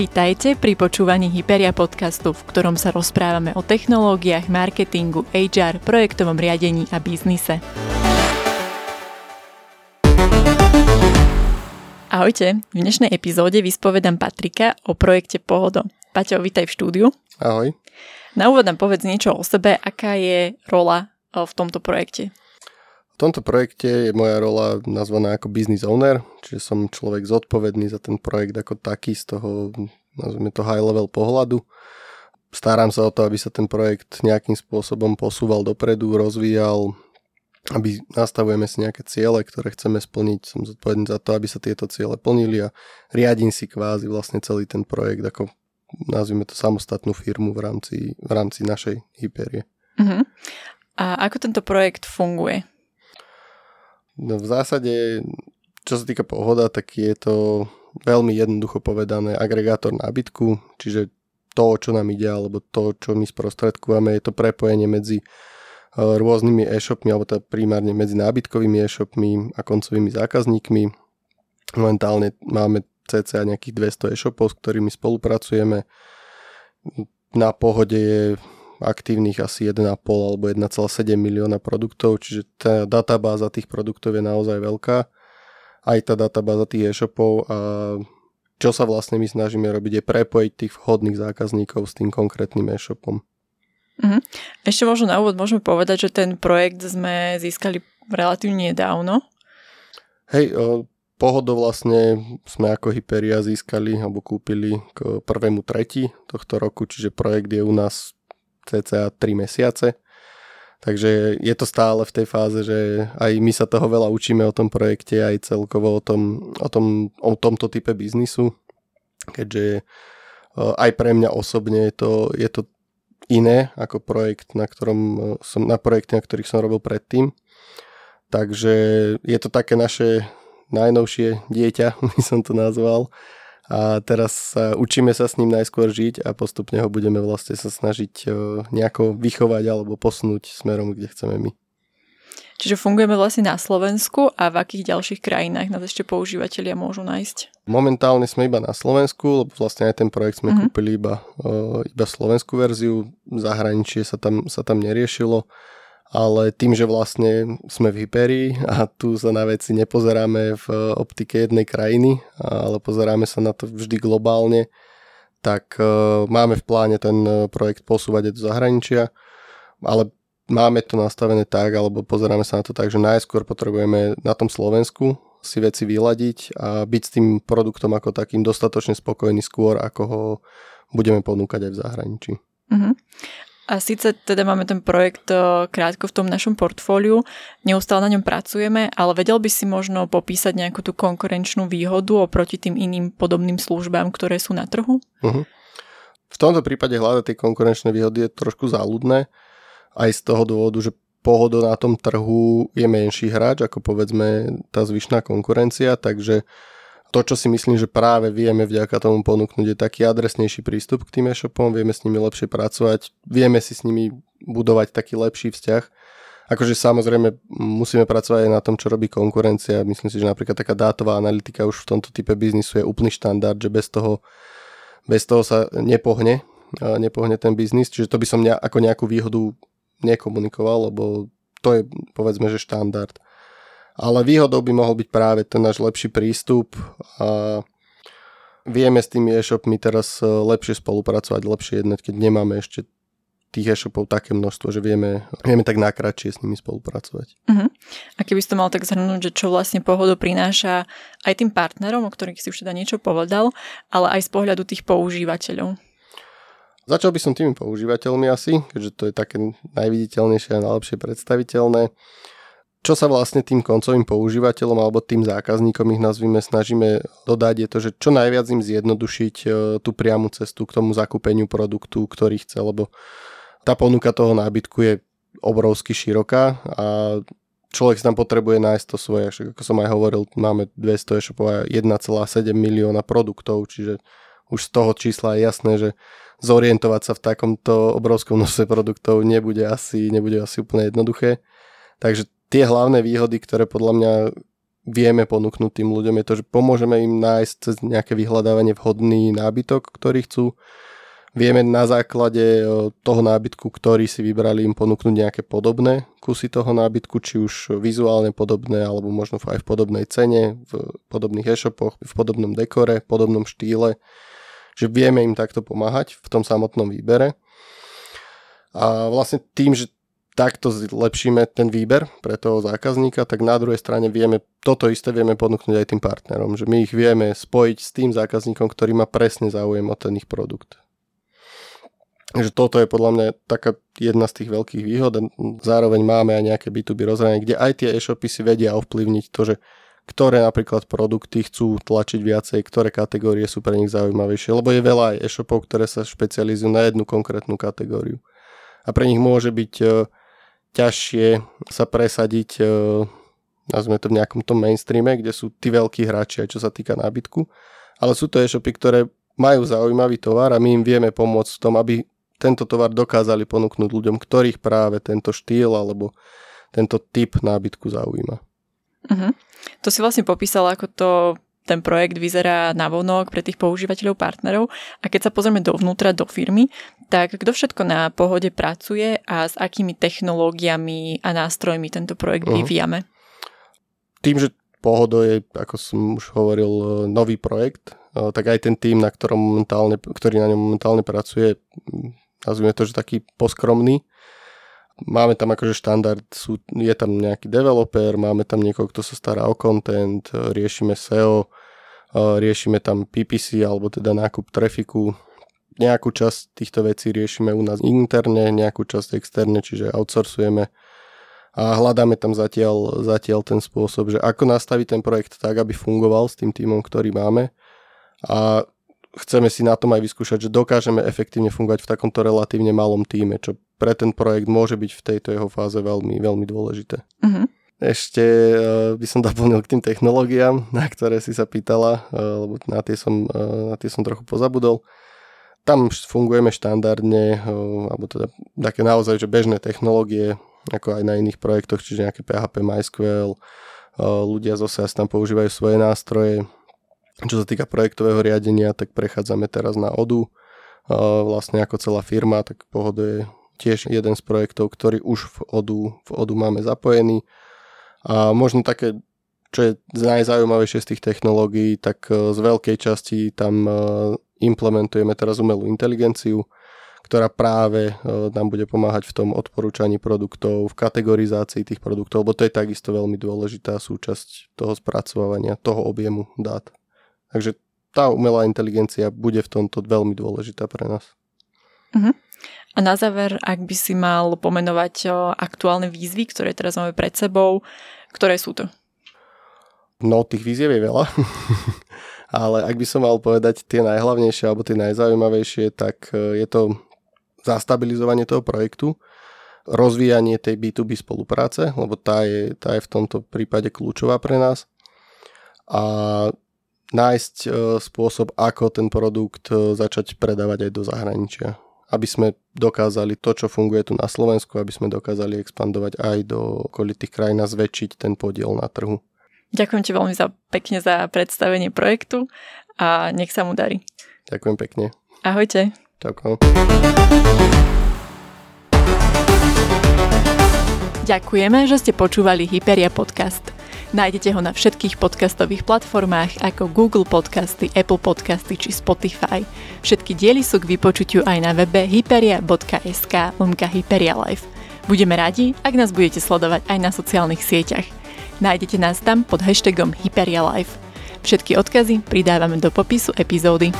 Vítajte pri počúvaní Hyperia podcastu, v ktorom sa rozprávame o technológiách, marketingu, HR, projektovom riadení a biznise. Ahojte, v dnešnej epizóde vyspovedám Patrika o projekte Pohodo. Paťo, vítaj v štúdiu. Ahoj. Na úvod nám povedz niečo o sebe, aká je rola v tomto projekte. V tomto projekte je moja rola nazvaná ako business owner, čiže som človek zodpovedný za ten projekt ako taký z toho, nazvime to high level pohľadu. Starám sa o to, aby sa ten projekt nejakým spôsobom posúval dopredu, rozvíjal, aby nastavujeme si nejaké ciele, ktoré chceme splniť. Som zodpovedný za to, aby sa tieto ciele plnili a riadím si kvázi vlastne celý ten projekt ako nazvime to samostatnú firmu v rámci, v rámci našej hyperie. Uh-huh. A ako tento projekt funguje? No v zásade, čo sa týka pohoda, tak je to veľmi jednoducho povedané agregátor nábytku, čiže to, čo nám ide, alebo to, čo my sprostredkujeme, je to prepojenie medzi e, rôznymi e-shopmi, alebo teda primárne medzi nábytkovými e-shopmi a koncovými zákazníkmi. Momentálne máme cca nejakých 200 e-shopov, s ktorými spolupracujeme. Na pohode je aktívnych asi 1,5 alebo 1,7 milióna produktov, čiže tá databáza tých produktov je naozaj veľká. Aj tá databáza tých e-shopov a čo sa vlastne my snažíme robiť je prepojiť tých vhodných zákazníkov s tým konkrétnym e-shopom. Mhm. Ešte možno na úvod môžeme povedať, že ten projekt sme získali relatívne nedávno. Hej, pohodo vlastne sme ako Hyperia získali alebo kúpili k prvému tretí tohto roku, čiže projekt je u nás cca 3 mesiace. Takže je to stále v tej fáze, že aj my sa toho veľa učíme o tom projekte, aj celkovo o, tom, o, tom, o tomto type biznisu, keďže e, aj pre mňa osobne je to, je to iné ako projekt, na, ktorom e, som, na projekty, na ktorých som robil predtým. Takže je to také naše najnovšie dieťa, by som to nazval a teraz učíme sa s ním najskôr žiť a postupne ho budeme vlastne sa snažiť nejako vychovať alebo posunúť smerom, kde chceme my. Čiže fungujeme vlastne na Slovensku a v akých ďalších krajinách nás ešte používateľia môžu nájsť? Momentálne sme iba na Slovensku, lebo vlastne aj ten projekt sme mm-hmm. kúpili iba, iba slovenskú verziu, zahraničie sa tam, sa tam neriešilo ale tým, že vlastne sme v hyperii a tu sa na veci nepozeráme v optike jednej krajiny, ale pozeráme sa na to vždy globálne, tak uh, máme v pláne ten e, projekt posúvať aj do zahraničia, ale máme to nastavené tak, alebo pozeráme sa na to tak, že najskôr potrebujeme na tom Slovensku si veci vyladiť a byť s tým produktom ako takým dostatočne spokojný skôr, ako ho budeme ponúkať aj v zahraničí. Uh-huh. A síce teda máme ten projekt e, krátko v tom našom portfóliu, neustále na ňom pracujeme, ale vedel by si možno popísať nejakú tú konkurenčnú výhodu oproti tým iným podobným službám, ktoré sú na trhu? Uh-huh. V tomto prípade hľadať tie konkurenčné výhody je trošku záľudné, aj z toho dôvodu, že pohodo na tom trhu je menší hráč ako povedzme tá zvyšná konkurencia, takže to, čo si myslím, že práve vieme vďaka tomu ponúknuť, je taký adresnejší prístup k tým e-shopom, vieme s nimi lepšie pracovať, vieme si s nimi budovať taký lepší vzťah. Akože samozrejme musíme pracovať aj na tom, čo robí konkurencia. Myslím si, že napríklad taká dátová analytika už v tomto type biznisu je úplný štandard, že bez toho, bez toho sa nepohne, nepohne ten biznis. Čiže to by som ako nejakú výhodu nekomunikoval, lebo to je povedzme, že štandard ale výhodou by mohol byť práve ten náš lepší prístup a vieme s tými e-shopmi teraz e, lepšie spolupracovať, lepšie jednať, keď nemáme ešte tých e-shopov také množstvo, že vieme, vieme tak nakratšie s nimi spolupracovať. Uh-huh. A keby ste mal tak zhrnúť, že čo vlastne pohodu prináša aj tým partnerom, o ktorých si už teda niečo povedal, ale aj z pohľadu tých používateľov. Začal by som tými používateľmi asi, keďže to je také najviditeľnejšie a najlepšie predstaviteľné čo sa vlastne tým koncovým používateľom alebo tým zákazníkom ich nazvime snažíme dodať je to, že čo najviac im zjednodušiť e, tú priamu cestu k tomu zakúpeniu produktu, ktorý chce, lebo tá ponuka toho nábytku je obrovsky široká a človek si tam potrebuje nájsť to svoje. Však ako som aj hovoril, máme 200 e-shopov a 1,7 milióna produktov, čiže už z toho čísla je jasné, že zorientovať sa v takomto obrovskom množstve produktov nebude asi, nebude asi úplne jednoduché. Takže tie hlavné výhody, ktoré podľa mňa vieme ponúknuť tým ľuďom, je to, že pomôžeme im nájsť cez nejaké vyhľadávanie vhodný nábytok, ktorý chcú. Vieme na základe e, toho nábytku, ktorý si vybrali, im ponúknuť nejaké podobné kusy toho nábytku, či už vizuálne podobné, alebo možno aj v podobnej cene, v podobných e-shopoch, v podobnom dekore, v podobnom štýle. Že vieme im takto pomáhať v tom samotnom výbere. A vlastne tým, že takto zlepšíme ten výber pre toho zákazníka, tak na druhej strane vieme, toto isté vieme ponúknuť aj tým partnerom, že my ich vieme spojiť s tým zákazníkom, ktorý má presne záujem o ten ich produkt. Takže toto je podľa mňa taká jedna z tých veľkých výhod. Zároveň máme aj nejaké B2B rozhranie, kde aj tie e-shopy si vedia ovplyvniť to, že ktoré napríklad produkty chcú tlačiť viacej, ktoré kategórie sú pre nich zaujímavejšie, lebo je veľa aj e-shopov, ktoré sa špecializujú na jednu konkrétnu kategóriu. A pre nich môže byť e, ťažšie sa presadiť, e, nazvime to v nejakom tom mainstreame, kde sú tí veľkí hráči, aj čo sa týka nábytku. Ale sú to e-shopy, ktoré majú zaujímavý tovar a my im vieme pomôcť v tom, aby tento tovar dokázali ponúknuť ľuďom, ktorých práve tento štýl alebo tento typ nábytku zaujíma. Uh-huh. To si vlastne popísal, ako to ten projekt vyzerá na vonok pre tých používateľov partnerov a keď sa pozrieme dovnútra do firmy, tak kto všetko na pohode pracuje a s akými technológiami a nástrojmi tento projekt uh-huh. vyvíjame? Tým, že Pohodo je, ako som už hovoril, nový projekt, tak aj ten tým, na ktorom momentálne, ktorý na ňom momentálne pracuje, nazvime to, že taký poskromný. Máme tam akože štandard, sú, je tam nejaký developer, máme tam niekoho, kto sa stará o content, riešime SEO, riešime tam PPC alebo teda nákup trafiku. Nejakú časť týchto vecí riešime u nás interne, nejakú časť externe, čiže outsourcujeme a hľadáme tam zatiaľ, zatiaľ ten spôsob, že ako nastaviť ten projekt tak, aby fungoval s tým týmom, ktorý máme a chceme si na tom aj vyskúšať, že dokážeme efektívne fungovať v takomto relatívne malom týme, čo pre ten projekt môže byť v tejto jeho fáze veľmi, veľmi dôležité. Uh-huh. Ešte uh, by som doplnil k tým technológiám, na ktoré si sa pýtala, uh, lebo na tie, som, uh, na tie som trochu pozabudol. Tam fungujeme štandardne, alebo teda také naozaj že bežné technológie, ako aj na iných projektoch, čiže nejaké PHP, MySQL, ľudia z OSAS tam používajú svoje nástroje, čo sa týka projektového riadenia, tak prechádzame teraz na ODU. Vlastne ako celá firma, tak Pohodo je tiež jeden z projektov, ktorý už v ODU, v ODU máme zapojený. A možno také, čo je najzaujímavejšie z tých technológií, tak e, z veľkej časti tam e, implementujeme teraz umelú inteligenciu, ktorá práve e, nám bude pomáhať v tom odporúčaní produktov, v kategorizácii tých produktov, lebo to je takisto veľmi dôležitá súčasť toho spracovania, toho objemu dát. Takže tá umelá inteligencia bude v tomto veľmi dôležitá pre nás. Uh-huh. A na záver, ak by si mal pomenovať aktuálne výzvy, ktoré teraz máme pred sebou, ktoré sú to? No, tých výziev je veľa. Ale ak by som mal povedať tie najhlavnejšie alebo tie najzaujímavejšie, tak e, je to zastabilizovanie toho projektu, rozvíjanie tej B2B spolupráce, lebo tá je, tá je v tomto prípade kľúčová pre nás. A nájsť e, spôsob, ako ten produkt e, začať predávať aj do zahraničia. Aby sme dokázali to, čo funguje tu na Slovensku, aby sme dokázali expandovať aj do okolitých krajín a zväčšiť ten podiel na trhu. Ďakujem ti veľmi za, pekne za predstavenie projektu a nech sa mu darí. Ďakujem pekne. Ahojte. Ďakujem. Ďakujeme, že ste počúvali Hyperia podcast. Nájdete ho na všetkých podcastových platformách ako Google Podcasty, Apple Podcasty či Spotify. Všetky diely sú k vypočutiu aj na webe hyperia.sk lomka Hyperia Life. Budeme radi, ak nás budete sledovať aj na sociálnych sieťach. Nájdete nás tam pod hashtagom Hyperia Life. Všetky odkazy pridávame do popisu epizódy.